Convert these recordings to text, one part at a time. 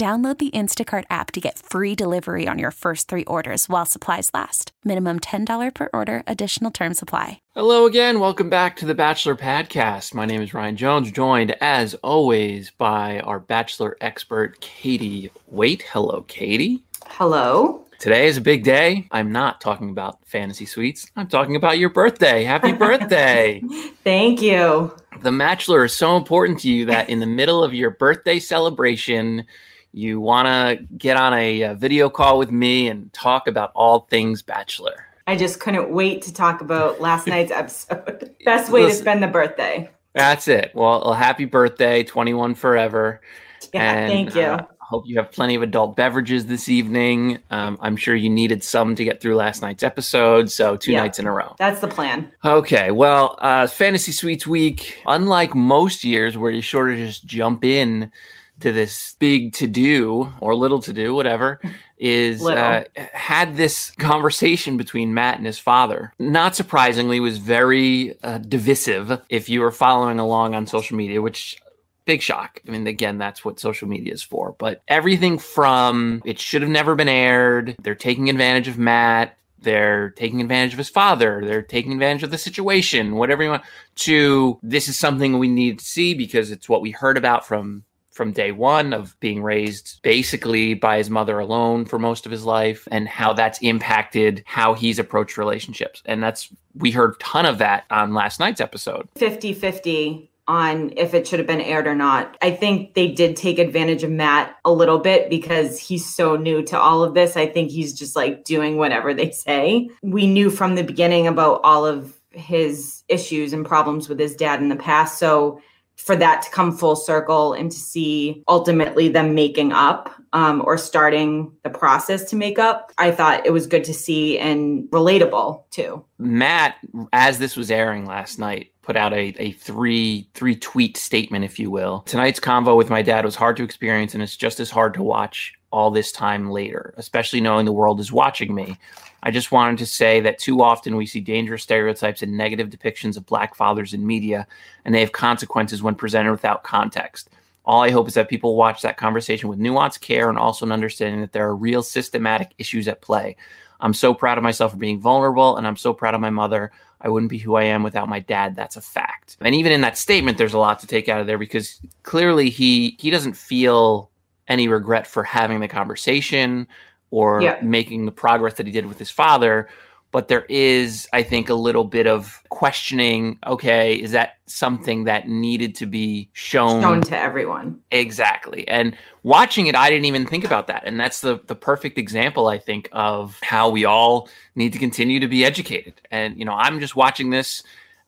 Download the Instacart app to get free delivery on your first three orders while supplies last. Minimum $10 per order, additional term supply. Hello again. Welcome back to the Bachelor Podcast. My name is Ryan Jones, joined as always by our Bachelor expert, Katie Wait. Hello, Katie. Hello. Today is a big day. I'm not talking about fantasy suites. I'm talking about your birthday. Happy birthday. Thank you. The Bachelor is so important to you that in the middle of your birthday celebration, you want to get on a, a, video call with me and talk about all things Bachelor. I just couldn't wait to talk about last night's episode. Best way Listen, to spend the birthday. That's it. Well, a happy birthday, 21 forever. Yeah, and, thank you. Uh, hope you have plenty of adult beverages this evening. Um, I'm sure you needed some to get through last night's episode, so two yeah, nights in a row. That's the plan. Okay, well, uh, Fantasy Suites Week, unlike most years where you sort of just jump in to this big to do or little to do, whatever, is uh, had this conversation between Matt and his father. Not surprisingly, was very uh, divisive. If you were following along on social media, which big shock. I mean, again, that's what social media is for. But everything from it should have never been aired. They're taking advantage of Matt. They're taking advantage of his father. They're taking advantage of the situation, whatever you want, to this is something we need to see because it's what we heard about from from day one of being raised basically by his mother alone for most of his life and how that's impacted how he's approached relationships. And that's, we heard a ton of that on last night's episode. 50 50 on if it should have been aired or not. I think they did take advantage of Matt a little bit because he's so new to all of this. I think he's just like doing whatever they say. We knew from the beginning about all of his issues and problems with his dad in the past. So for that to come full circle and to see ultimately them making up um, or starting the process to make up, I thought it was good to see and relatable too. Matt, as this was airing last night, put out a, a three three tweet statement, if you will. Tonight's convo with my dad was hard to experience, and it's just as hard to watch all this time later, especially knowing the world is watching me. I just wanted to say that too often we see dangerous stereotypes and negative depictions of black fathers in media, and they have consequences when presented without context. All I hope is that people watch that conversation with nuance, care, and also an understanding that there are real systematic issues at play. I'm so proud of myself for being vulnerable, and I'm so proud of my mother. I wouldn't be who I am without my dad. That's a fact. And even in that statement, there's a lot to take out of there because clearly he he doesn't feel any regret for having the conversation or yeah. making the progress that he did with his father. But there is, I think, a little bit of questioning. Okay, is that something that needed to be shown shown to everyone? Exactly. And watching it, I didn't even think about that. And that's the the perfect example, I think, of how we all need to continue to be educated. And you know, I'm just watching this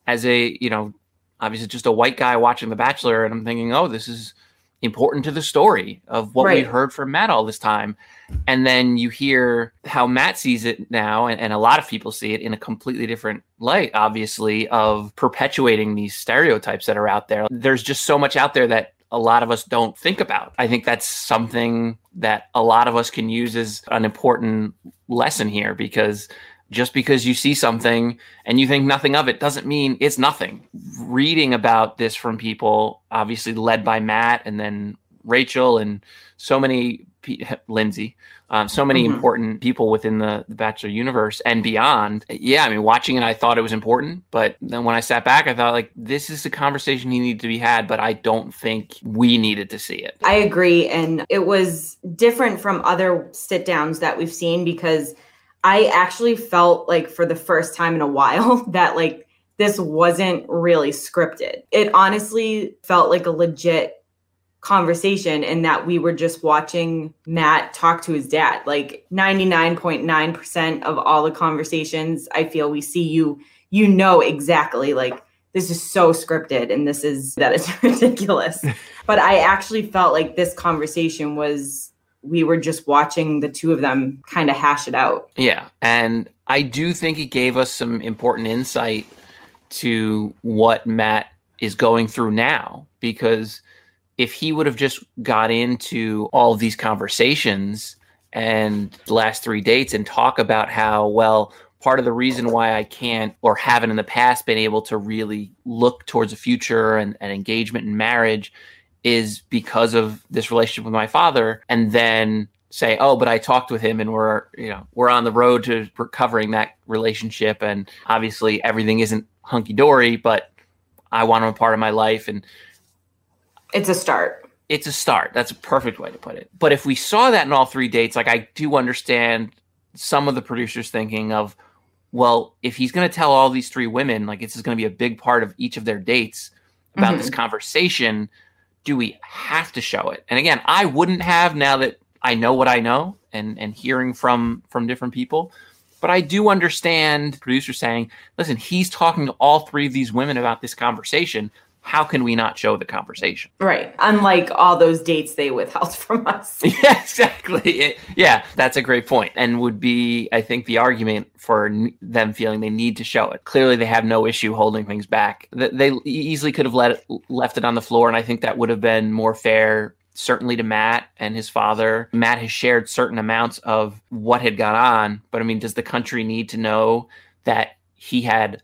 as a you know, obviously just a white guy watching The Bachelor, and I'm thinking, oh, this is important to the story of what right. we heard from Matt all this time. And then you hear how Matt sees it now, and, and, a lot of people see it in a completely different light, obviously, of perpetuating these stereotypes that are out there. There's just so much out there that a lot of us don't think about. I think that's something that a lot of us can use as an important lesson here because just because you see something and you think nothing of it doesn't mean it's nothing. Reading about this from people, obviously led by Matt and then Rachel and so many Lindsay, um, so many mm-hmm. important people within the, the, Bachelor universe and beyond. Yeah, I mean, watching it, I thought it was important, but then when I sat back, I thought like this is a conversation he needed to be had, but I don't think we needed to see it. I agree, and it was different from other sit downs that we've seen because I actually felt like for the first time in a while that like this wasn't really scripted. It honestly felt like a legit conversation and that we were just watching Matt talk to his dad. Like 99.9% of all the conversations I feel we see you you know exactly like this is so scripted and this is that is ridiculous. but I actually felt like this conversation was we were just watching the two of them kind of hash it out. Yeah. And I do think it gave us some important insight to what Matt is going through now because if he would have just got into all of these conversations and the last three dates and talk about how well part of the reason why I can't or haven't in the past been able to really look towards the future and, and engagement and marriage is because of this relationship with my father and then say oh but i talked with him and we're you know we're on the road to recovering that relationship and obviously everything isn't hunky-dory but i want him a part of my life and it's a start. It's a start. That's a perfect way to put it. But if we saw that in all three dates, like I do understand some of the producers thinking of, well, if he's going to tell all these three women, like this is going to be a big part of each of their dates about mm-hmm. this conversation, do we have to show it? And again, I wouldn't have now that I know what I know and and hearing from from different people. But I do understand producers saying, listen, he's talking to all three of these women about this conversation how can we not show the conversation? Right. Unlike all those dates they withheld from us. yeah, exactly. It, yeah, that's a great point and would be, I think, the argument for n- them feeling they need to show it. Clearly, they have no issue holding things back. They easily could have let it, left it on the floor, and I think that would have been more fair certainly to Matt and his father. Matt has shared certain amounts of what had gone on, but I mean, does the country need to know that he had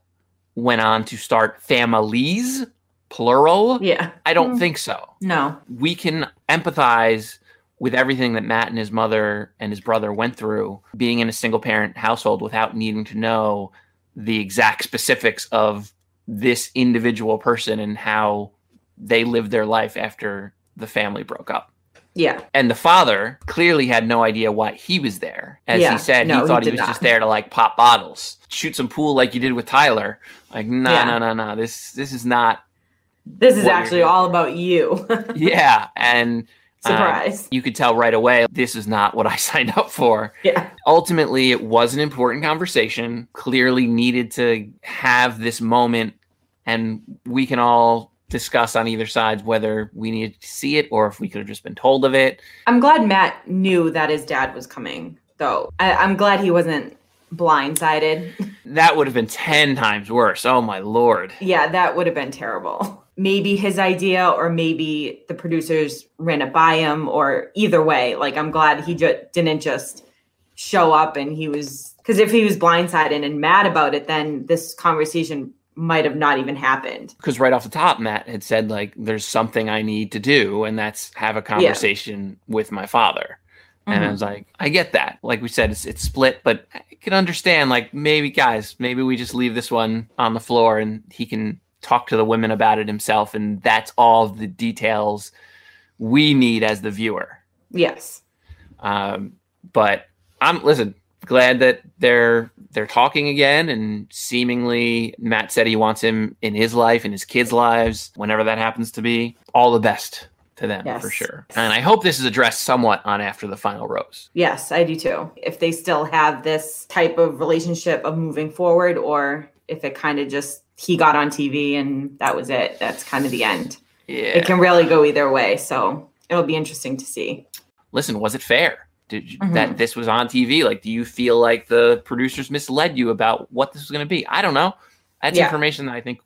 went on to start families plural. Yeah. I don't mm. think so. No. We can empathize with everything that Matt and his mother and his brother went through being in a single parent household without needing to know the exact specifics of this individual person and how they lived their life after the family broke up. Yeah. And the father clearly had no idea why he was there. As yeah. he said, no, he thought he, he was not. just there to like pop bottles, shoot some pool like you did with Tyler. Like, no, no, no, no. This this is not this is actually all about you. yeah. And um, surprise. you could tell right away this is not what I signed up for. Yeah. Ultimately, it was an important conversation, clearly needed to have this moment, and we can all discuss on either side whether we needed to see it or if we could have just been told of it. I'm glad Matt knew that his dad was coming, though. I- I'm glad he wasn't blindsided. That would have been 10 times worse. Oh, my Lord. Yeah, that would have been terrible maybe his idea or maybe the producers ran it by him or either way like i'm glad he just didn't just show up and he was because if he was blindsided and mad about it then this conversation might have not even happened because right off the top matt had said like there's something i need to do and that's have a conversation yeah. with my father and mm-hmm. i was like i get that like we said it's, it's split but i can understand like maybe guys maybe we just leave this one on the floor and he can talk to the women about it himself and that's all the details we need as the viewer. Yes. Um, but i'm listen glad that they're they're talking again and seemingly matt said he wants him in his life in his kids lives whenever that happens to be. All the best to them yes. for sure. And i hope this is addressed somewhat on after the final rose. Yes i do too. If they still have this type of relationship of moving forward or if it kind of just he got on TV and that was it. That's kind of the end. Yeah. It can really go either way. So it'll be interesting to see. Listen, was it fair? Did you, mm-hmm. that this was on TV? Like, do you feel like the producers misled you about what this was going to be? I don't know. That's yeah. information that I think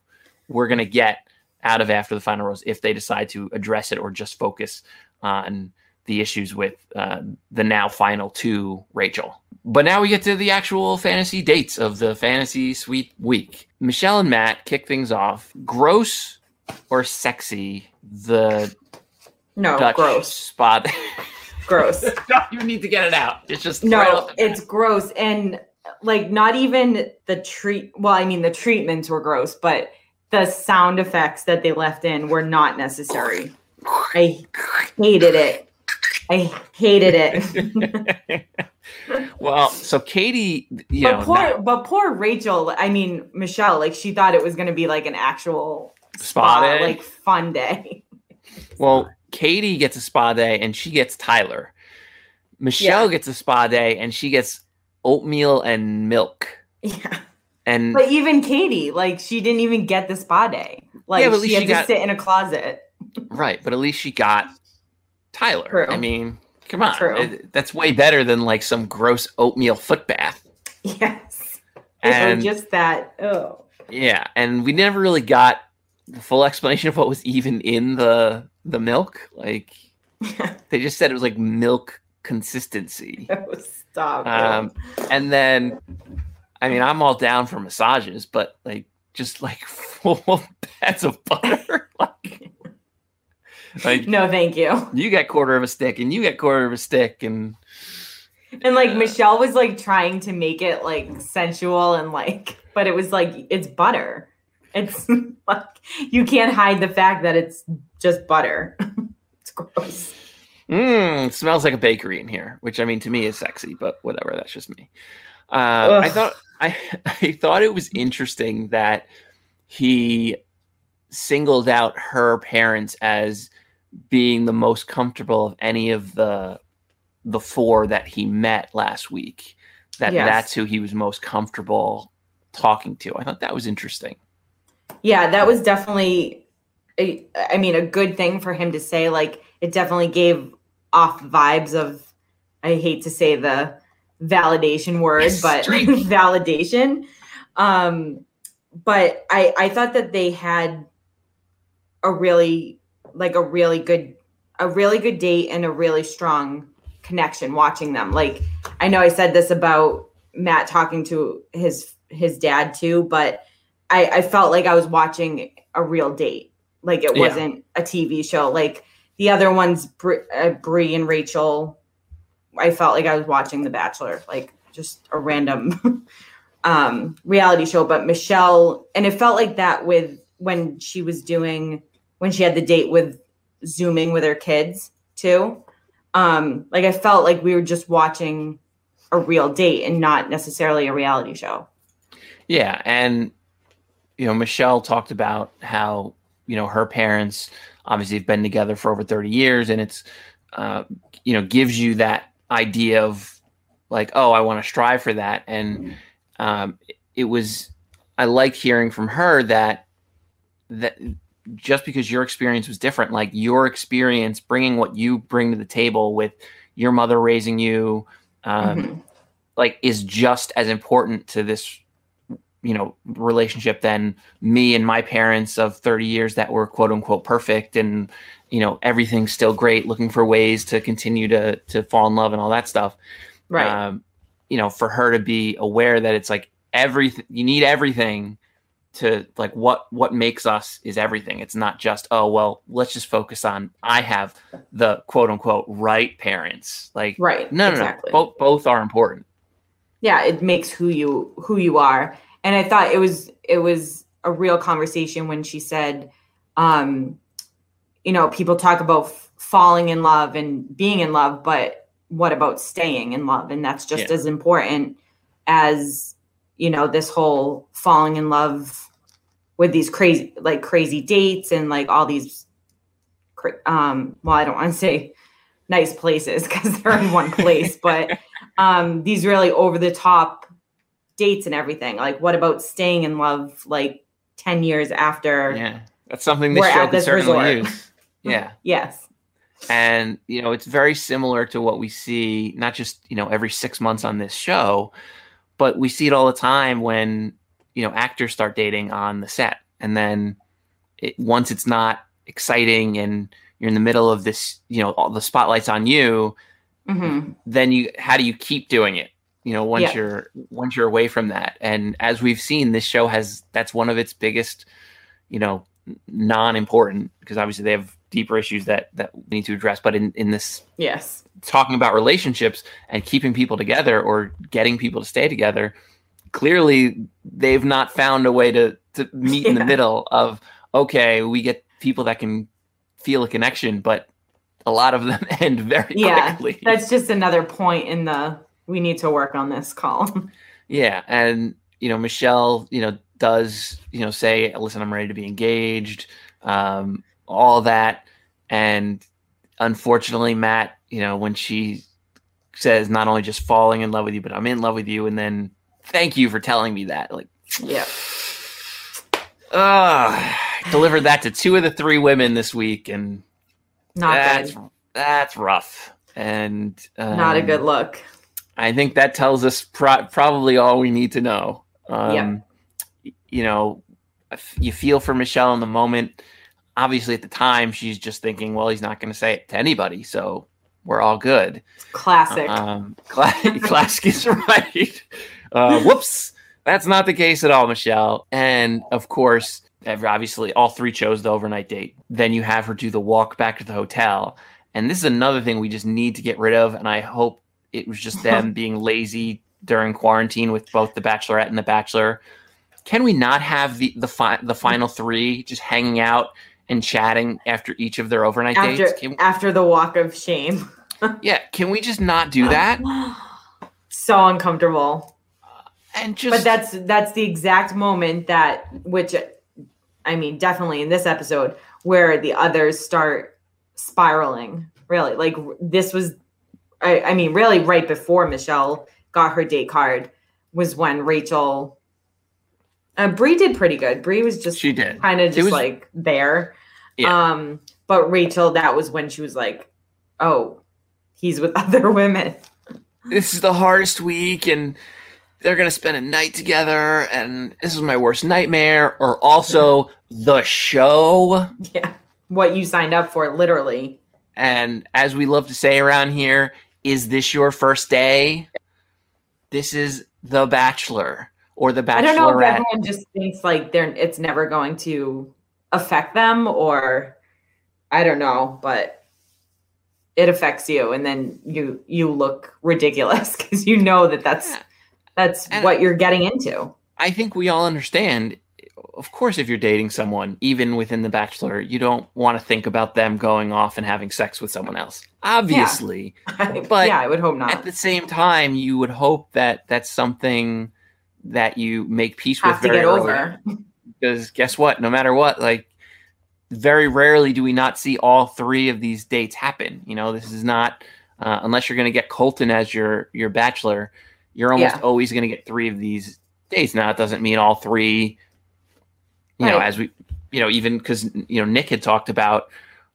we're going to get out of after the final rose if they decide to address it or just focus on the issues with uh, the now final two Rachel. But now we get to the actual fantasy dates of the fantasy suite week. Michelle and Matt kick things off. Gross or sexy? The no Dutch gross spot. gross. don't need to get it out. It's just no, it's gross and like not even the treat. Well, I mean the treatments were gross, but the sound effects that they left in were not necessary. I hated it. I hated it. well, so Katie, you but know, poor, but poor Rachel. I mean Michelle. Like she thought it was going to be like an actual Spa day? like fun day. well, Katie gets a spa day and she gets Tyler. Michelle Yeah. gets a spa day and she gets oatmeal and milk. Yeah. And But even Katie, like she didn't even get the spa day. Like Yeah, but at she had she to got- sit in a closet. right, but at least she got Tyler. True. I mean, come on. It- that's way better than like some gross oatmeal foot bath. Yes. And- or just that. Oh. Yeah, and we never really got the full explanation of what was even in the the milk. Like they just said it was like milk consistency. Stop. Um, and then, I mean, I'm all down for massages, but like just like full pads of butter, like, like no, thank you. you get quarter of a stick and you get quarter of a stick, and And like Michelle was like trying to make it like sensual and like, but it was like it's butter. It's like you can't hide the fact that it's just butter. it's gross. mm, it smells like a bakery in here, which I mean to me is sexy, but whatever. That's just me. Uh, I thought I I thought it was interesting that he singled out her parents as being the most comfortable of any of the the four that he met last week. That Yes. that's who he was most comfortable talking to. I thought that was interesting. Yeah, that was definitely, a, I mean, a good thing for him to say. Like, it definitely gave off vibes of, I hate to say the validation word, but validation. Um, but I, I thought that they had a really, like, a really good, a really good date and a really strong connection watching them. Like, I know I said this about Matt talking to his his dad too, but I, I felt like I was watching a real date. Like it Yeah. wasn't a TV show. Like the other ones, Br- uh, Bri and Rachel, I felt like I was watching The Bachelor, like just a random um, reality show. But Michelle, and it felt like that with when she was doing when she had the date with zooming with her kids too. Um, like I felt like we were just watching a real date and not necessarily a reality show. Yeah, and you know, Michelle talked about how you know her parents obviously have been together for over thirty years, and it's uh, you know gives you that idea of like, oh, I want to strive for that, and um, it was I liked hearing from her that that just because your experience was different, like your experience bringing what you bring to the table with your mother raising you, um, Mhm. like is just as important to this you know relationship than me and my parents of 30 years that were quote unquote perfect and you know everything's still great looking for ways to continue to to fall in love and all that stuff Right. um you know for her to be aware that it's like everything you need everything to like what what makes us is everything it's not just oh well let's just focus on i have the quote unquote right parents like right. no no exactly. no both both are important yeah it makes who you who you are and i thought it was it was a real conversation when she said um you know people talk about f- falling in love and being in love but what about staying in love and that's just Yeah. as important as you know this whole falling in love with these crazy like crazy dates and like all these um well i don't want to say nice places because they're in one place but um these really over the top dates and everything like what about staying in love like 10 years after Yeah, that's something this show this certainly resort. use. Yeah, yes and you know it's very similar to what we see, not just you know every six months on this show, but we see it all the time when you know actors start dating on the set, and then it, once it's not exciting and you're in the middle of this, you know, all the spotlights on you, hmm then you how do you keep doing it? You know, once Yeah. you're once you're away from that, and as we've seen, this show has that's one of its biggest, you know, non-important because obviously they have deeper issues that that we need to address. But in in this Yes. talking about relationships and keeping people together or getting people to stay together, clearly they've not found a way to to meet in the middle of okay, we get people that can feel a connection, but a lot of them end very Yeah. quickly. That's just another point in the we need to work on this column. Yeah, and you know, Michelle, you know, does you know say, "Listen, I'm ready to be engaged," um, all that, and unfortunately, Matt, you know, when she says not only just falling in love with you, but I'm in love with you, and then thank you for telling me that, like, yeah. uh, delivered that to two of the three women this week, and Not that's good. that's rough, and um, Not a good look. I think that tells us pro- probably all we need to know. Um, Yeah. You know, you feel for Michelle in the moment. Obviously, at the time, she's just thinking, well, he's not going to say it to anybody. So we're all good. Classic. Um, Cla- Classic is right. Uh, whoops. That's not the case at all, Michelle. And of course, obviously, all three chose the overnight date. Then you have her do the walk back to the hotel. And this is another thing we just need to get rid of. And I hope it was just them being lazy during quarantine with both the Bachelorette and the Bachelor. Can we not have the the, fi- the final three just hanging out and chatting after each of their overnight after dates? Can, after the walk of shame. yeah, can we just not do that? so uncomfortable. Uh, and just but that's that's the exact moment that which i mean definitely in this episode where the others start spiraling really like this was i, I mean really right before michelle got her date card was when rachel uh, Bri did pretty good. Bri was just she did. kind of just was- like there. Yeah. Um, but Rachel, that was when she was like, "Oh, he's with other women." this is the hardest week and they're gonna spend a night together and this is my worst nightmare or also the show Yeah, what you signed up for, literally. and as we love to say around here is this your first day this is the bachelor or the I don't know if bachelorette everyone just thinks like they're it's never going to affect them or I don't know, but it affects you and then you you look ridiculous because you know that that's Yeah. that's And- what you're getting into. i think we all understand of course if you're dating someone even within the bachelor you don't want to think about them going off and having sex with someone else obviously But yeah, I would hope not. at the same time, you would hope that that's something that you make peace Have with to very get early. over. Because guess what? No matter what, like very rarely do we not see all three of these dates happen. You know, this is not uh, unless you're going to get Colton as your your bachelor. You're almost Yeah. always going to get three of these dates. Now, it doesn't mean all three. You know, as we, you know, even because you know Nick had talked about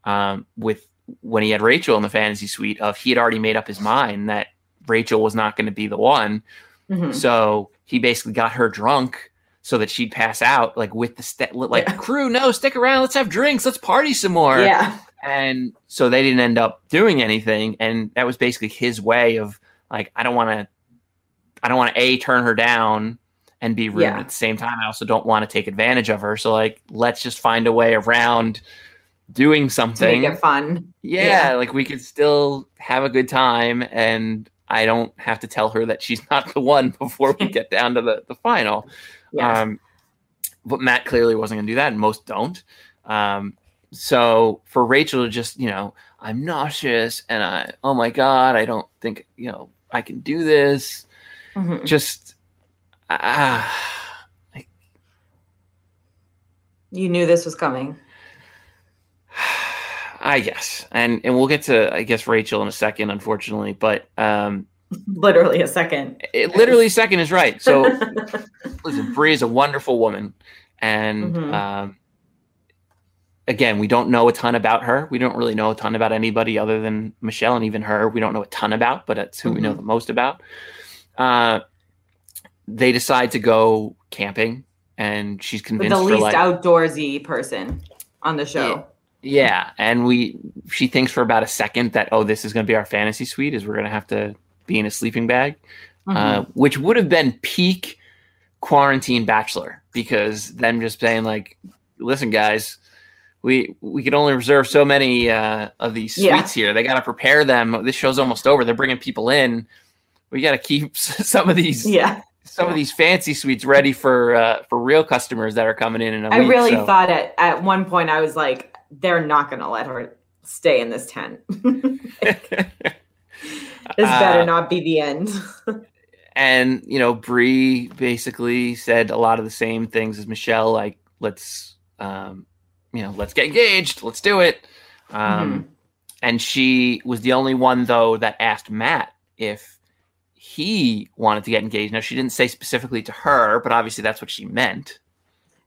um, with when he had Rachel in the fantasy suite of he had already made up his mind that Rachel was not going to be the one. Mhm. So he basically got her drunk so that she'd pass out, like with the st- like Yeah. crew. No, stick around. Let's have drinks. Let's party some more. Yeah. And so they didn't end up doing anything, and that was basically his way of like, I don't want to, I don't want to a turn her down and be rude Yeah. at the same time. I also don't want to take advantage of her. So like, let's just find a way around doing To something make it fun. yeah, Yeah. like we could still have a good time and I don't have to tell her that she's not the one before we get down to the, the final. Yeah. Um, but Matt clearly wasn't going to do that, and most don't. Um, so for Rachel to just, you know, I'm nauseous and I, oh my God, I don't think, you know, I can do this. Mhm. Just, ah, You knew this was coming. I guess. And, and we'll get to, I guess, Rachel in a second, unfortunately. But um, Literally a second. it, literally, second is right. So listen, Bri is a wonderful woman, and Mhm. um, again, we don't know a ton about her. We don't really know a ton about anybody other than Michelle, and even her, we don't know a ton about, but that's who we know Mhm. the most about. Uh, they decide to go camping, and she's convinced the least like, outdoorsy person on the show. yeah, and we she thinks for about a second that oh, this is going to be our fantasy suite, is we're going to have to be in a sleeping bag uh, Mhm. which would have been peak quarantine bachelor because them just saying like listen guys we we can only reserve so many uh, of these suites Yeah. here. They got to prepare them. This show's almost over. They're bringing people in. We got to keep some of these Yeah. some of these fancy suites ready for uh, for real customers that are coming in in a I week. really so- thought at, at one point I was like, they're not going to let her stay in this tent. this better Uh, not be the end. and you know Bri basically said a lot of the same things as Michelle like let's um you know let's get engaged let's do it um Mm-hmm. and she was the only one though that asked Matt if he wanted to get engaged now she didn't say specifically to her but obviously that's what she meant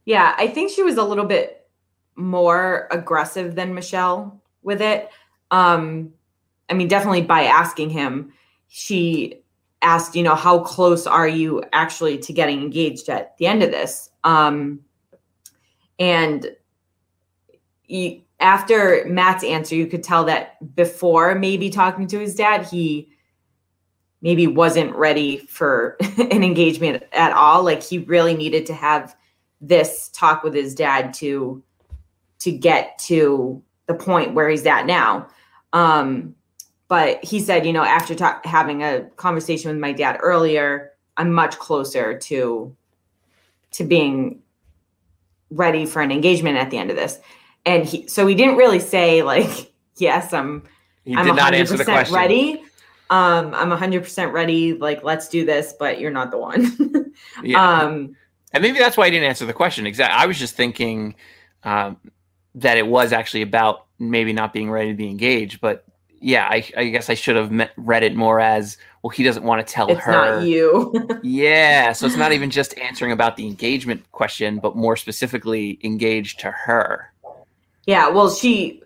Yeah, I think she was a little bit more aggressive than Michelle with it. Um, I mean, definitely by asking him, she asked, you know, how close are you actually to getting engaged at the end of this? Um, and you, after Matt's answer, you could tell that before maybe talking to his dad, he maybe wasn't ready for an engagement at all. Like he really needed to have this talk with his dad to to get to the point where he's at now. Um, but he said, you know, after ta- having a conversation with my dad earlier, I'm much closer to to being ready for an engagement at the end of this. And he, so he didn't really say like, yes, I'm he I'm did not answer the 100% question ready. Um, I'm 100% ready. Like, let's do this, but you're not the one. yeah um, and maybe that's why he didn't answer the question exactly I was just thinking um that it was actually about maybe not being ready to be engaged but yeah I, I guess I should have met, read it more as well he doesn't want to tell it's her not you. Yeah, so it's not even just answering about the engagement question, but more specifically engaged to her. yeah. Well, she,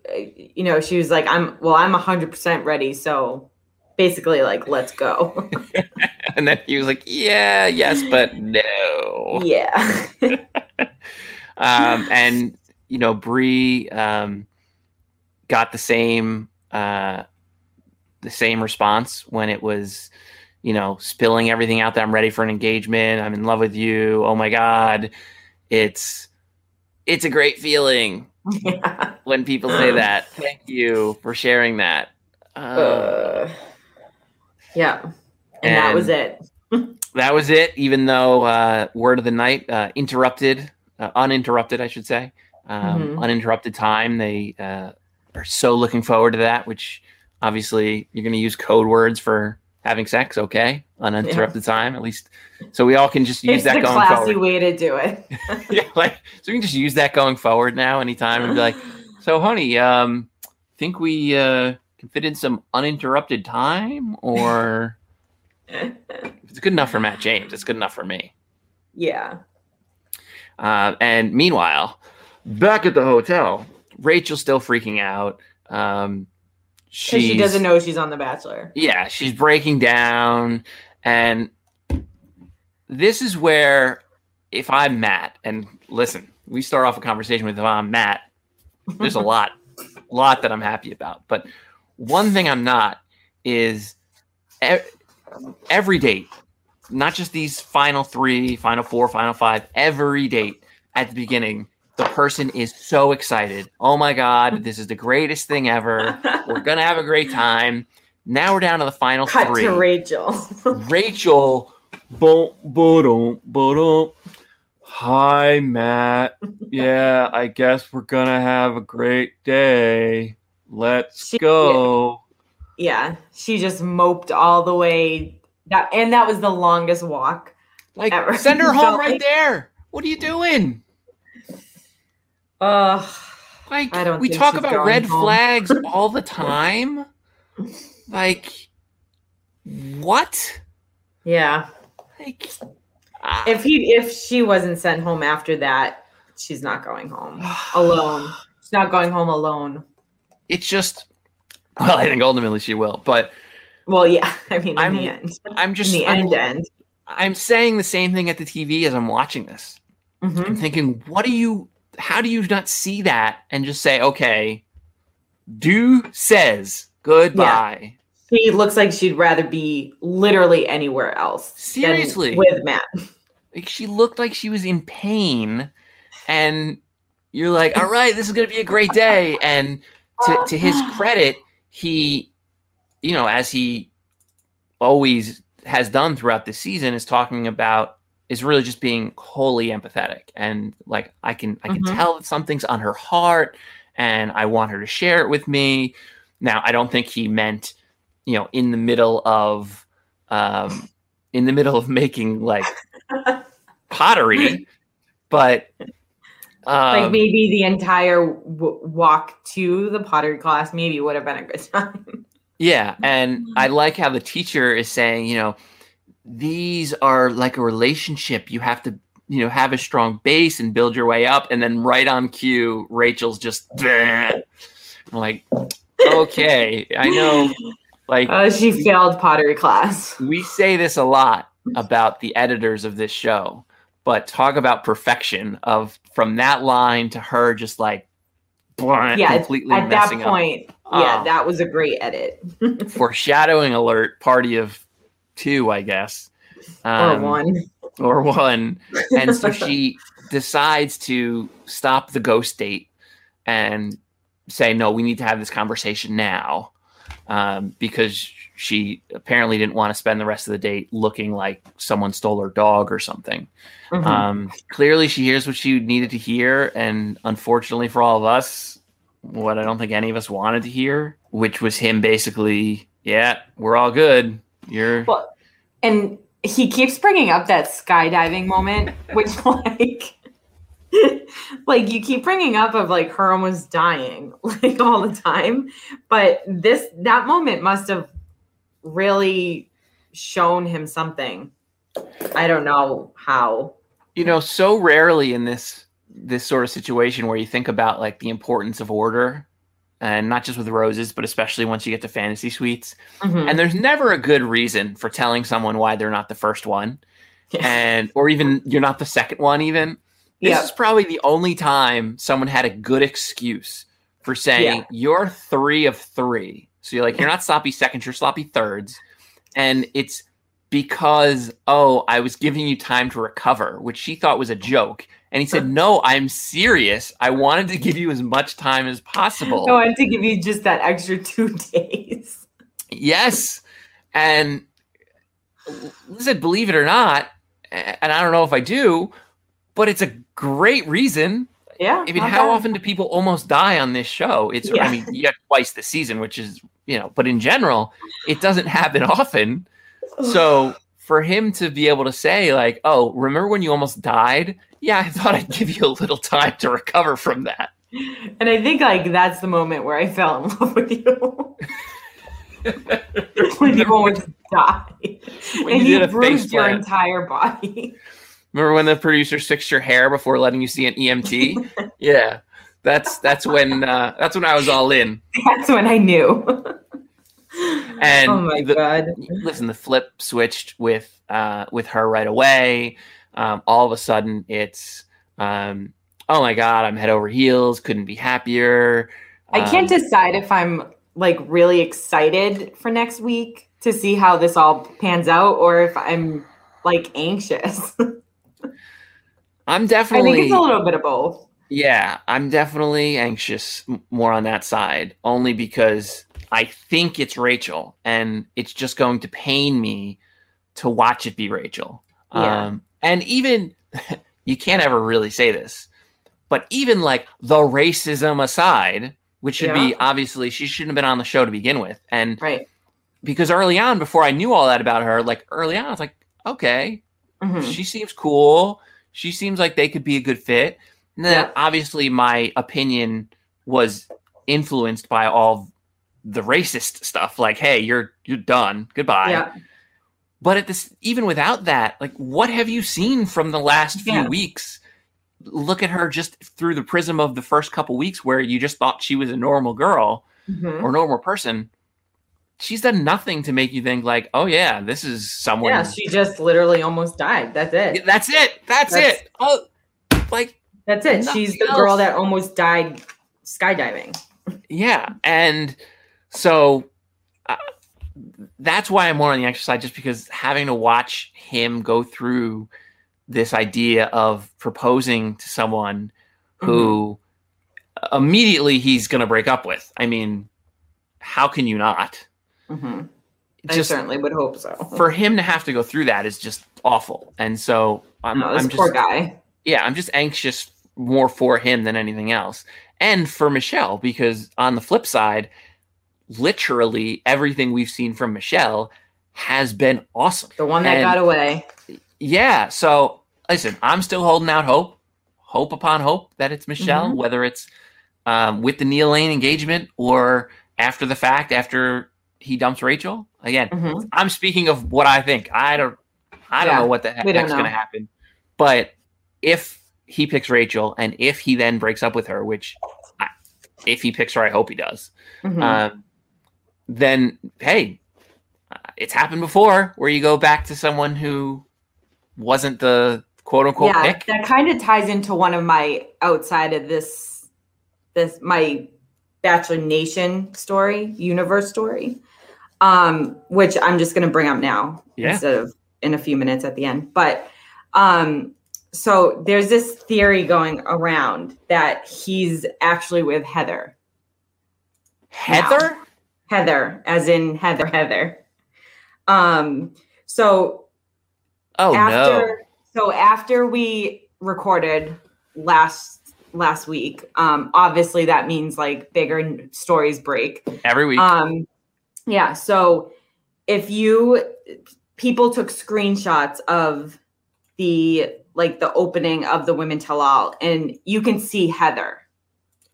you know, she was like, I'm, well, I'm 100% ready. So basically, like, let's go. And then he was like, "Yeah, yes, but no." yeah. Um, and you know, Bri um, got the same uh, the same response when it was, you know, spilling everything out that I'm ready for an engagement. I'm in love with you. Oh my god, it's it's a great feeling. yeah. when people say that. Thank you for sharing that. Uh, Uh, yeah. And, that was it. that was it. Even though uh, word of the night uh, interrupted, uh, uninterrupted, I should say, um, Mhm. uninterrupted time. They uh, are so looking forward to that. Which obviously you're going to use code words for having sex. Okay, uninterrupted time. At least so we all can just use It's that going classy forward. way to do it. yeah, like so we can just use that going forward now. Anytime and be like, so honey, um, think we uh, can fit in some uninterrupted time, or if it's good enough for Matt James, it's good enough for me. yeah. Uh, and meanwhile, back at the hotel, Rachel's still freaking out. Um, 'Cause she doesn't know she's on The Bachelor. yeah, she's breaking down. And this is where, if I'm Matt, and listen, we start off a conversation with if I'm Matt, there's a lot, lot that I'm happy about. But one thing I'm not is every date, not just these final three, final four, final five, every date at the beginning, the person is so excited. Oh my God, this is the greatest thing ever. We're going to have a great time. Now we're down to the final Cut three. to Rachel. Rachel, boom, boom, boom. Hi, Matt. Yeah, I guess we're gonna have a great day. Let's She- go. yeah. She just moped all the way that and that was the longest walk. Like, Ever. send her home Felt right like- there. What are you doing? Ugh. Like, we talk about red home. flags all the time. Like, what? Yeah. Like, ah. If he if she wasn't sent home after that, she's not going home alone. She's not going home alone. it's just, well, I think ultimately she will, but Well, yeah. I mean, in I'm- the end, I'm just in the I'm- end, end. I'm saying the same thing at the TV as I'm watching this. Mhm. I'm thinking, what do you, how do you not see that and just say, okay, do says goodbye? She looks like she'd rather be literally anywhere else. Seriously. with Matt. Like she looked like she was in pain, and you're like, all right, this is going to be a great day. And to, to his credit, he, you know, as he always has done throughout the season, is talking about is really just being wholly empathetic and like I can I can Mhm. tell that something's on her heart and I want her to share it with me. Now I don't think he meant, you know, in the middle of um in the middle of making like pottery, but um, like maybe the entire w- walk to the pottery class maybe would have been a good time. Yeah, and I like how the teacher is saying, you know, these are like a relationship. You have to, you know, have a strong base and build your way up. And then right on cue, Rachel's just I'm like, okay, I know. Like Uh, she failed pottery class. we say this a lot about the editors of this show, but talk about perfection of from that line to her just like Yeah, completely At that messing up. point, yeah, Oh. that was a great edit. foreshadowing alert party of two i guess or Um, one. or one and so she decides to stop the ghost date and say no we need to have this conversation now um, because she apparently didn't want to spend the rest of the date looking like someone stole her dog or something Mhm. um, clearly she hears what she needed to hear and unfortunately for all of us what i don't think any of us wanted to hear which was him basically yeah we're all good you're Well, and he keeps bringing up that skydiving moment, which like like you keep bringing up of like her almost dying like all the time, but this that moment must have really shown him something. I don't know how. you know so rarely in this this sort of situation where you think about like the importance of order and not just with roses but especially once you get to fantasy suites Mhm. and there's never a good reason for telling someone why they're not the first one and or even you're not the second one even this Yeah. is probably the only time someone had a good excuse for saying Yeah. you're three of three so you're like you're not sloppy seconds you're sloppy thirds and it's because oh i was giving you time to recover which she thought was a joke and he said no i'm serious i wanted to give you as much time as possible I wanted to give you just that extra two days. Yes. And listen, believe it or not, and I don't know if I do, but it's a great reason. Yeah. I mean, how bad. often do people almost die on this show? It's, Yeah. I mean, you got twice the season, which is, you know, but in general, it doesn't happen often. So for him to be able to say, like, oh, remember when you almost died? Yeah, I thought I'd give you a little time to recover from that. And I think like that's the moment where I fell in love with you. when you almost died. When and you you, did a bruised your plant. entire body. Remember when the producers fixed your hair before letting you see an EMT? yeah, that's that's when uh, that's when I was all in. That's when I knew. And oh my the- god. listen, the flip switched with uh, with her right away. Um, all of a sudden, it's um, oh my god, I'm head over heels. Couldn't be happier. I can't Um, decide if I'm like really excited for next week to see how this all pans out or if I'm like anxious. I'm definitely. I think it's a little bit of both. Yeah, I'm definitely anxious more on that side, only because I think it's Rachel, and it's just going to pain me to watch it be Rachel. Yeah. Um, and even you can't ever really say this, but even like the racism aside, which should be obviously she shouldn't have been on the show to begin with, and Right. because early on, before I knew all that about her, like early on, I was like, okay, Mhm. she seems cool. She seems like they could be a good fit. And then Yeah. obviously my opinion was influenced by all the racist stuff. Like, hey, you're you're done. Goodbye. Yeah. But at this even without that, like what have you seen from the last few Yeah. weeks? Look at her just through the prism of the first couple weeks where you just thought she was a normal girl Mhm. or normal person. She's done nothing to make you think like, oh yeah, this is someone Yeah, she just literally almost died. That's it. that's it. That's, That's- it. Oh, like That's it. She's the else. girl that almost died skydiving. yeah, and so uh, that's why I'm more on the exercise, just because having to watch him go through this idea of proposing to someone who immediately he's going to break up with. I mean, how can you not? Mm-hmm. I certainly would hope so. for him to have to go through that is just awful. And so I'm, no, I'm just, poor guy. yeah, I'm just anxious more for him than anything else. And for Michelle, because on the flip side, literally everything we've seen from Michelle has been awesome. The one that And- got away. Yeah. So listen, I'm still holding out hope, hope upon hope that it's Michelle, Mhm. whether it's um, with the Neil Lane engagement or after the fact, after he dumps Rachel. Again, Mhm. I'm speaking of what I think. I don't, I don't Yeah, know what the heck, we don't heck's going to happen. But if he picks Rachel and if he then breaks up with her, which I, if he picks her, I hope he does. Mhm. Um, then hey, it's happened before where you go back to someone who wasn't the quote unquote yeah, pick. that kind of ties into one of my outside of this, this my Bachelor Nation story, universe story, um, which I'm just going to bring up now Yeah. instead of in a few minutes at the end. But um, so there's this theory going around that he's actually with Heather. Heather? Heather, as in Heather, Heather. Um, so Oh no. after so after we recorded last last week um obviously that means like bigger stories break Every week. um yeah so if you people took screenshots of the like the opening of the women tell all and you can see heather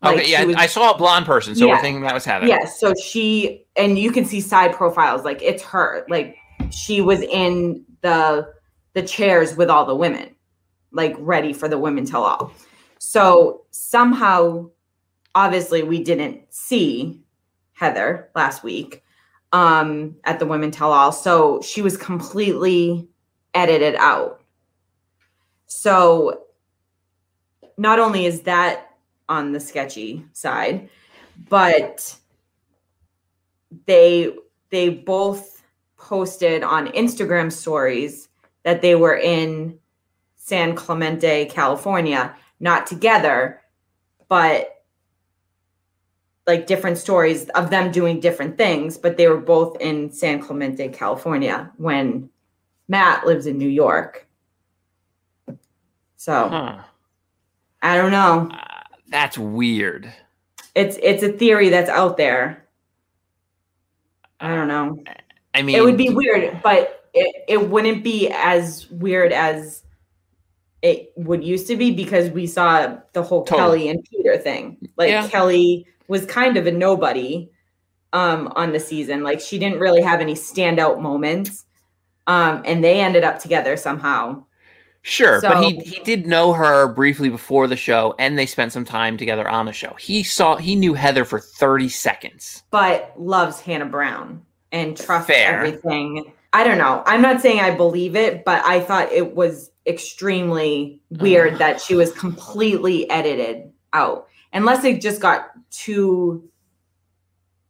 Like, okay, yeah, was- I saw a blonde person, so Yeah. we're thinking that was Heather. Yes. so she and you can see side profiles like it's her. Like she was in the the chairs with all the women, like ready for the women tell all. So somehow obviously we didn't see Heather last week um at the women tell all. So she was completely edited out. So not only is that on the sketchy side, but they they both posted on Instagram stories that they were in San Clemente, California, not together, but like different stories of them doing different things, but they were both in San Clemente, California when Matt lives in New York. So, Huh. I don't know. That's weird. It's it's a theory that's out there. I don't know. I mean, it would be weird, but it, it wouldn't be as weird as it would used to be because we saw the whole Totally. Kelly and Peter thing. Like Yeah. Kelly was kind of a nobody um on the season. Like she didn't really have any standout moments. Um and they ended up together somehow. Sure, but he he did know her briefly before the show, and they spent some time together on the show. He saw he knew Heather for thirty seconds. but loves Hannah Brown and trusts Fair. everything. I don't know. I'm not saying I believe it, but I thought it was extremely weird that she was completely edited out. Unless it just got too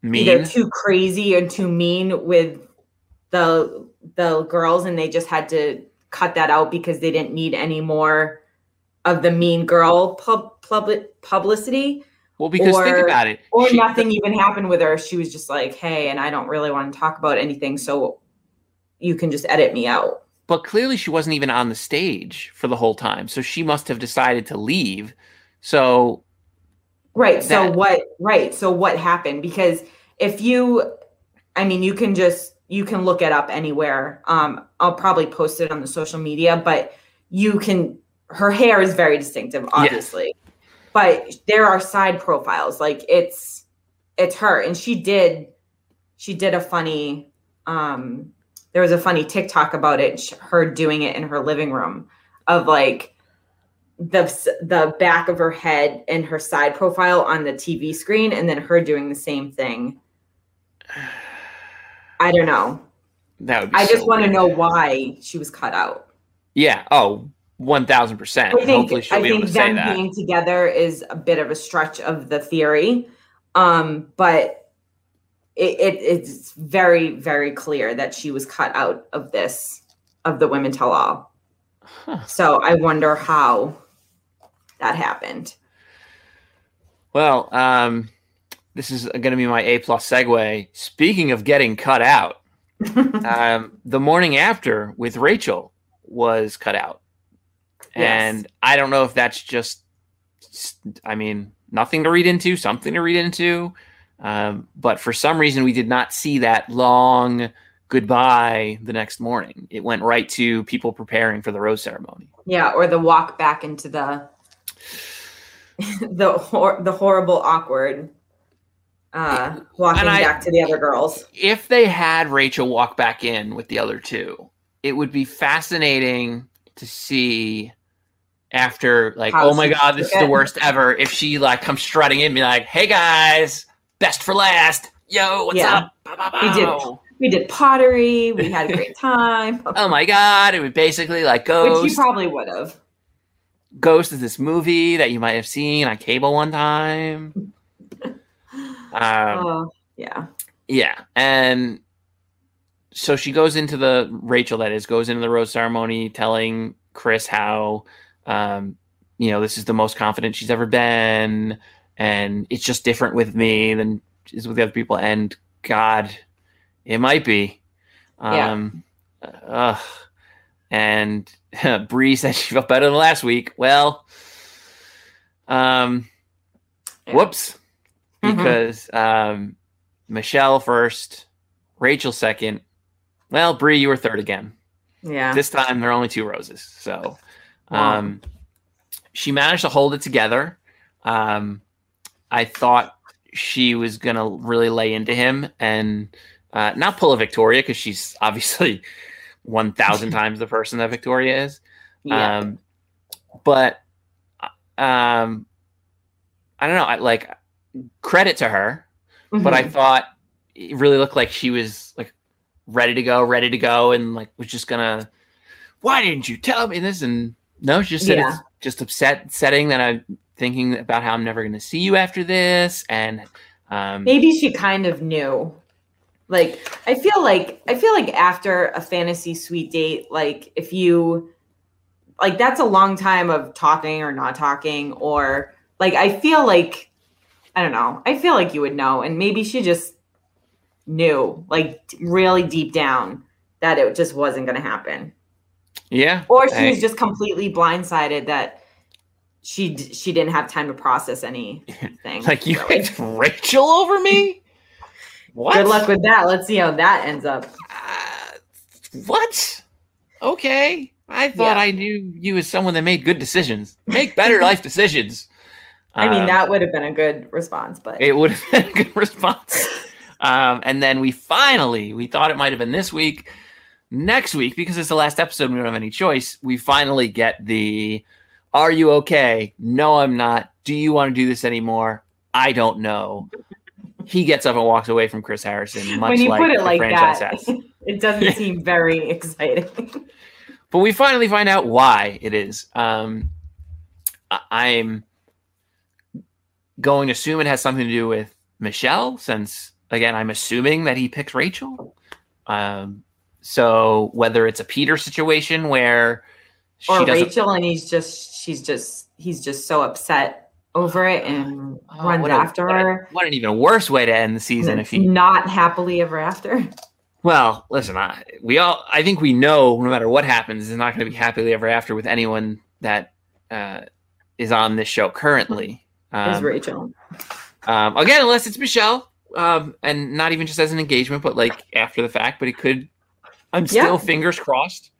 Mean. either too crazy or too mean with the the girls and they just had to cut that out because they didn't need any more of the mean girl pub, public publicity well, because think about it. or she- nothing even happened with her. She was just like, "Hey, and I don't really want to talk about anything, so you can just edit me out." But clearly, she wasn't even on the stage for the whole time, so she must have decided to leave. So Right. So what? Right. So what happened? Because if you, I mean, you can just you can look it up anywhere. Um, I'll probably post it on the social media, but you can. Her hair is very distinctive, obviously, but there are side profiles. Like it's it's her, and she did she did a funny. Um, there was a funny TikTok about it. Her doing it in her living room, of like the the back of her head and her side profile on the TV screen, and then her doing the same thing. I don't know. that would. I so just want to know why she was cut out. Yeah. Oh, one thousand percent. I think Hopefully, she'll I be able think to say them that. being together is a bit of a stretch of the theory, um, but it, it it's very very clear that she was cut out of this of the women tell all. Huh. So I wonder how that happened. Well, um, this is going to be my A plus segue. Speaking of getting cut out, um, the morning after with Rachel was cut out, and Yes. I don't know if that's just, I mean, nothing to read into, something to read into, um, but for some reason we did not see that long goodbye the next morning. It went right to people preparing for the rose ceremony. Yeah, or the walk back into the the hor- the horrible, awkward uh walking I- back to the other girls. if they had Rachel walk back in with the other two, it would be fascinating to see after like, How oh my god, this is the worst ever. If she like comes strutting in, and be like, hey guys, best for last. Yo, what's Yeah. up? Bow, bow, We did. We did pottery. We had a great time. Oh my god, it would basically like Which Ghost. you probably would have. Ghost is this movie that you might have seen on cable one time. Um, oh, yeah. Yeah, and so she goes into the Rachel that is goes into the rose ceremony, telling Chris how, um, you know, this is the most confident she's ever been, and it's just different with me than is with the other people. And God, it might be. Yeah. Um, ugh. And Bri said she felt better than last week. Well, um, Yeah. whoops Mhm. because um, Michelle first, Rachel second. Well, Bri, you were third again. Yeah. This time there are only two roses, so Wow. um, she managed to hold it together. Um, I thought she was gonna really lay into him and uh, not pull a Victoria because she's obviously one thousand times the person that Victoria is. yeah. Um, but um, I don't know. I like credit to her, but I Mhm. thought it really looked like she was like ready to go, ready to go, and like was just gonna. Why didn't you tell me this? And no, she just said Yeah. it's just upset setting that I'm thinking about how I'm never gonna see you after this, and um, maybe she kind of knew like i feel like i feel like after a fantasy suite date like if you like that's a long time of talking or not talking or like i feel like i don't know i feel like you would know and maybe she just knew like really deep down that it just wasn't going to happen yeah, or she I- was just completely blindsided that she she didn't have time to process anything like you really. picked Rachel over me. What? good luck with that let's see how that ends up Uh, what? Okay. I thought Yeah. I knew you as someone that made good decisions. Make better life decisions. I mean, Um, that would have been a good response, but it would have been a good response. Um, and then we finally, we thought it might have been this week. Next week, because it's the last episode, we don't have any choice. We finally get the Are you okay? No, I'm not. Do you want to do this anymore? I don't know. He gets up and walks away from Chris Harrison, much when you like put it like franchise that, has. it doesn't seem very exciting. but we finally find out why it is. Um, I- I'm going to assume it has something to do with Michelle, since again, I'm assuming that he picks Rachel. Um, so whether it's a Peter situation where she or Rachel, and he's just, she's just, he's just so upset over it and Oh, runs after a- her. What an even worse way to end the season if he not happily ever after. Well, listen, I, we all, I think we know no matter what happens, is not going to be happily ever after with anyone that uh, is on this show currently. Is Um, Rachel? um, again, unless it's Michelle, um, and not even just as an engagement, but like after the fact. But it could. I'm still Yeah. fingers crossed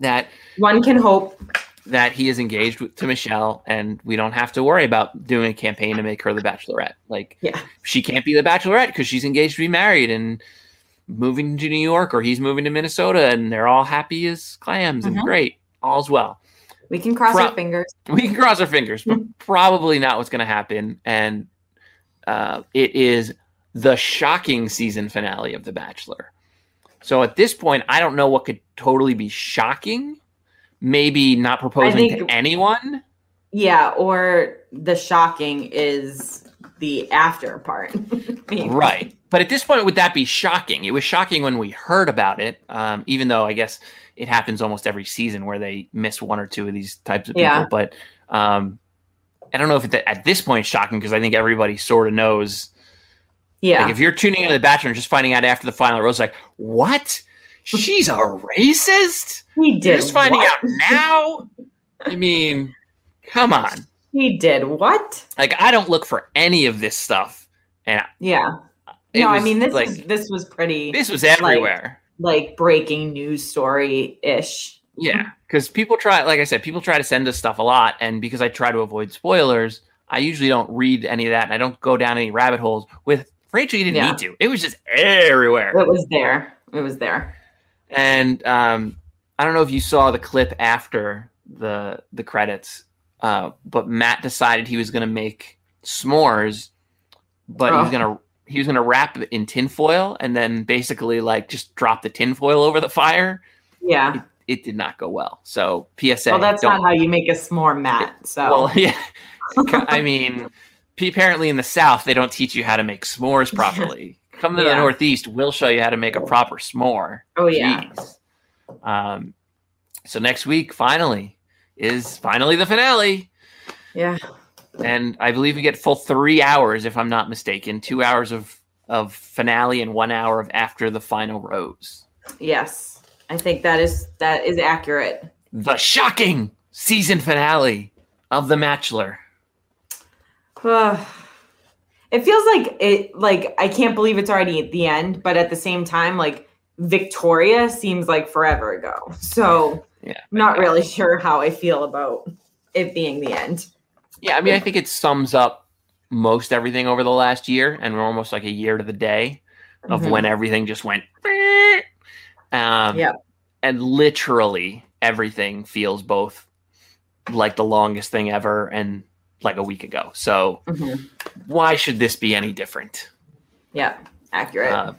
that One can hope. that he is engaged with, to Michelle, and we don't have to worry about doing a campaign to make her the Bachelorette. Like, Yeah. she can't be the Bachelorette because she's engaged to be married and moving to New York, or he's moving to Minnesota, and they're all happy as clams and Mhm. great, all's well. We can cross Pro- our fingers. We can cross our fingers, but probably not what's going to happen. And uh, it is the shocking season finale of The Bachelor. So at this point, I don't know what could totally be shocking. Maybe not proposing think- to anyone. Yeah, or the shocking is the after part. Right. But at this point, would that be shocking? It was shocking when we heard about it, um, even though I guess it happens almost every season where they miss one or two of these types of people. Yeah. But um, I don't know if it, at this point it's shocking because I think everybody sort of knows. Yeah. Like if you're tuning into The Bachelor and just finding out after the final rose, like, what? She's a racist? he did. You're just finding what? out now? I mean, come on. He did what? Like, I don't look for any of this stuff. And Yeah. It no, I mean this like, was this was pretty this was everywhere. like breaking news story ish. Yeah, because people try, like I said, people try to send us stuff a lot, and because I try to avoid spoilers, I usually don't read any of that, and I don't go down any rabbit holes. With Rachel, you didn't Yeah. need to; it was just everywhere. It was there. It was there. And um, I don't know if you saw the clip after the the credits, uh, but Matt decided he was going to make s'mores, but he was Oh. gonna he was gonna wrap it in tinfoil and then basically like just drop the tinfoil over the fire. Yeah. It did not go well. So PSA. Well, that's don't- how you make a s'more, Matt. So Well, yeah. I mean, apparently in the South they don't teach you how to make s'mores properly. Come to the Northeast, we'll show you how to make a proper s'more. oh yeah. Jeez. Um, so next week, finally, is finally the finale, Yeah. And I believe we get full three hours, if I'm not mistaken, two hours of of finale and one hour of after the final rose. Yes. I think that is that is accurate. The shocking season finale of The Matchler. it feels like it like I can't believe it's already at the end, but at the same time, like Victoria seems like forever ago. So Yeah, I'm not really sure how I feel about it being the end. Yeah, I mean, I think it sums up most everything over the last year, and we're almost like a year to the day of Mhm. when everything just went. Um, Yep. And literally everything feels both like the longest thing ever and like a week ago. So Mhm. why should this be any different? Yeah, accurate. Uh,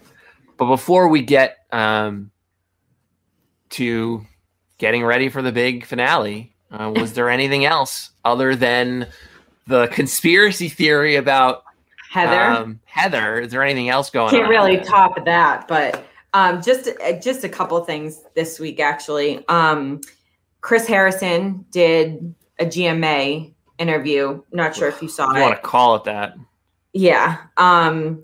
but before we get um, to getting ready for the big finale, uh, was there anything else other than the conspiracy theory about Heather um, Heather? Is there anything else going can't on? really top that, but um, just just a couple things this week actually. Um, Chris Harrison did a GMA interview. Not sure if you saw If it. you want to call it that? Yeah. Um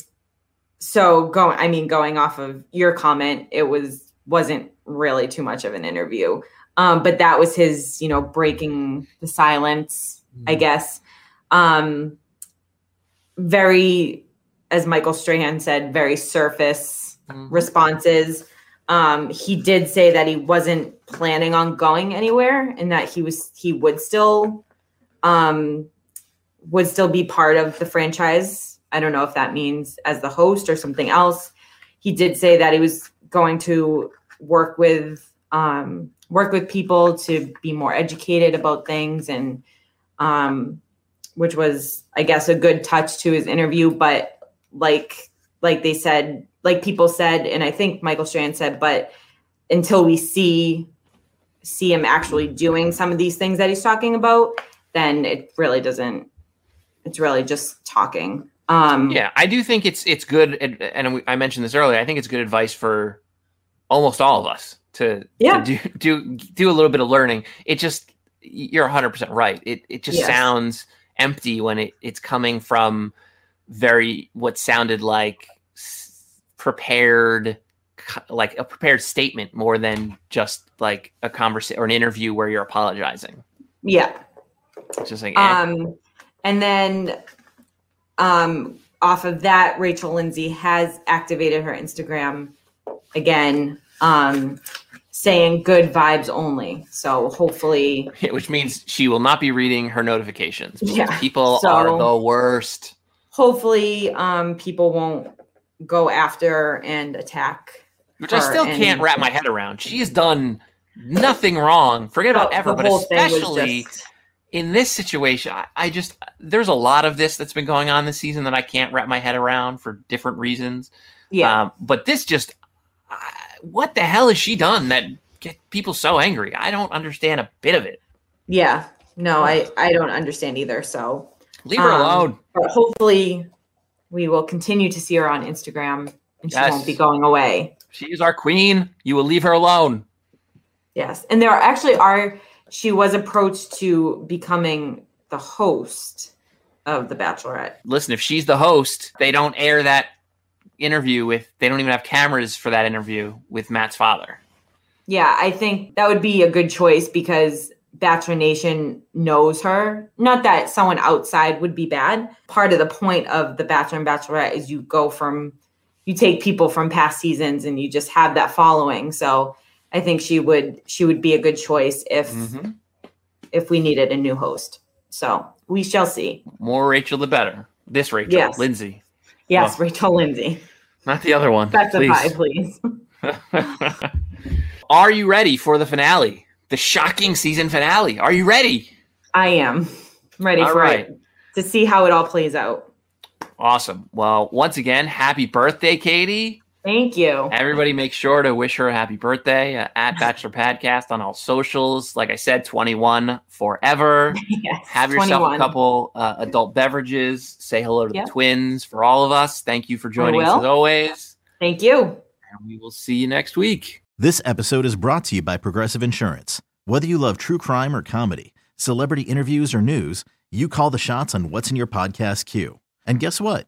so going I mean going off of your comment, it was wasn't really too much of an interview. Um but that was his, you know, breaking the silence, I guess. Um very as Michael Strahan said, very surface Mhm. responses. Um, he did say that he wasn't planning on going anywhere and that he was he would still um would still be part of the franchise. I don't know if that means as the host or something else. He did say that he was going to work with um work with people to be more educated about things and um which was I guess a good touch to his interview but like like they said like people said and I think Michael Strahan said but until we see see him actually doing some of these things that he's talking about then it really doesn't it's really just talking um Yeah, I do think it's it's good, and, I mentioned this earlier. I think it's good advice for almost all of us to, Yeah. to do do do a little bit of learning. It just you're 100 percent right. It it just Yes. sounds empty when it, it's coming from very what sounded like prepared like a prepared statement more than just like a conversation or an interview where you're apologizing. yeah It's just like eh. Um, and then um, off of that, Rachel Lindsay has activated her Instagram again, um, saying good vibes only. So hopefully, which means she will not be reading her notifications. Yeah, people so- are the worst. hopefully, um, people won't go after and attack. which I still and- can't wrap my head around. She has done nothing wrong. Forget about ever, but whole thing was especially just- in this situation, I, I just there's a lot of this that's been going on this season that I can't wrap my head around for different reasons. yeah, Um, but this just, what the hell has she done that get people so angry? I don't understand a bit of it. yeah. No, I I don't understand either. So, Leave her Um, alone. but hopefully, we will continue to see her on Instagram, and she Yes. won't be going away. She is our queen. You will leave her alone. Yes, and there are actually are she was approached to becoming the host of The Bachelorette. Listen, if she's the host, they don't air that interview with, they don't even have cameras for that interview with Matt's father. Yeah, I think that would be a good choice because Bachelor Nation knows her. Not that someone outside would be bad. Part of the point of The Bachelor and Bachelorette is you go from, you take people from past seasons and you just have that following. So I think she would she would be a good choice if mm-hmm. if we needed a new host. So we shall see. More Rachel, the better. This Rachel, yes. Lindsay. Yes, well, Rachel Lindsay. Not the other one. That's please. please. Are you ready for the finale? The shocking season finale. Are you ready? I am ready all for right. it to see how it all plays out. Awesome. Well, once again, happy birthday, Katie. Thank you. Everybody make sure to wish her a happy birthday uh, at Bachelor Podcast on all socials. Like I said, 21 forever. yes, Have yourself 21. a couple uh, adult beverages. Say hello to yep. the twins for all of us. Thank you for joining us as always. Thank you. And we will see you next week. This episode is brought to you by Progressive Insurance. Whether you love true crime or comedy, celebrity interviews or news, you call the shots on what's in your podcast queue. And guess what?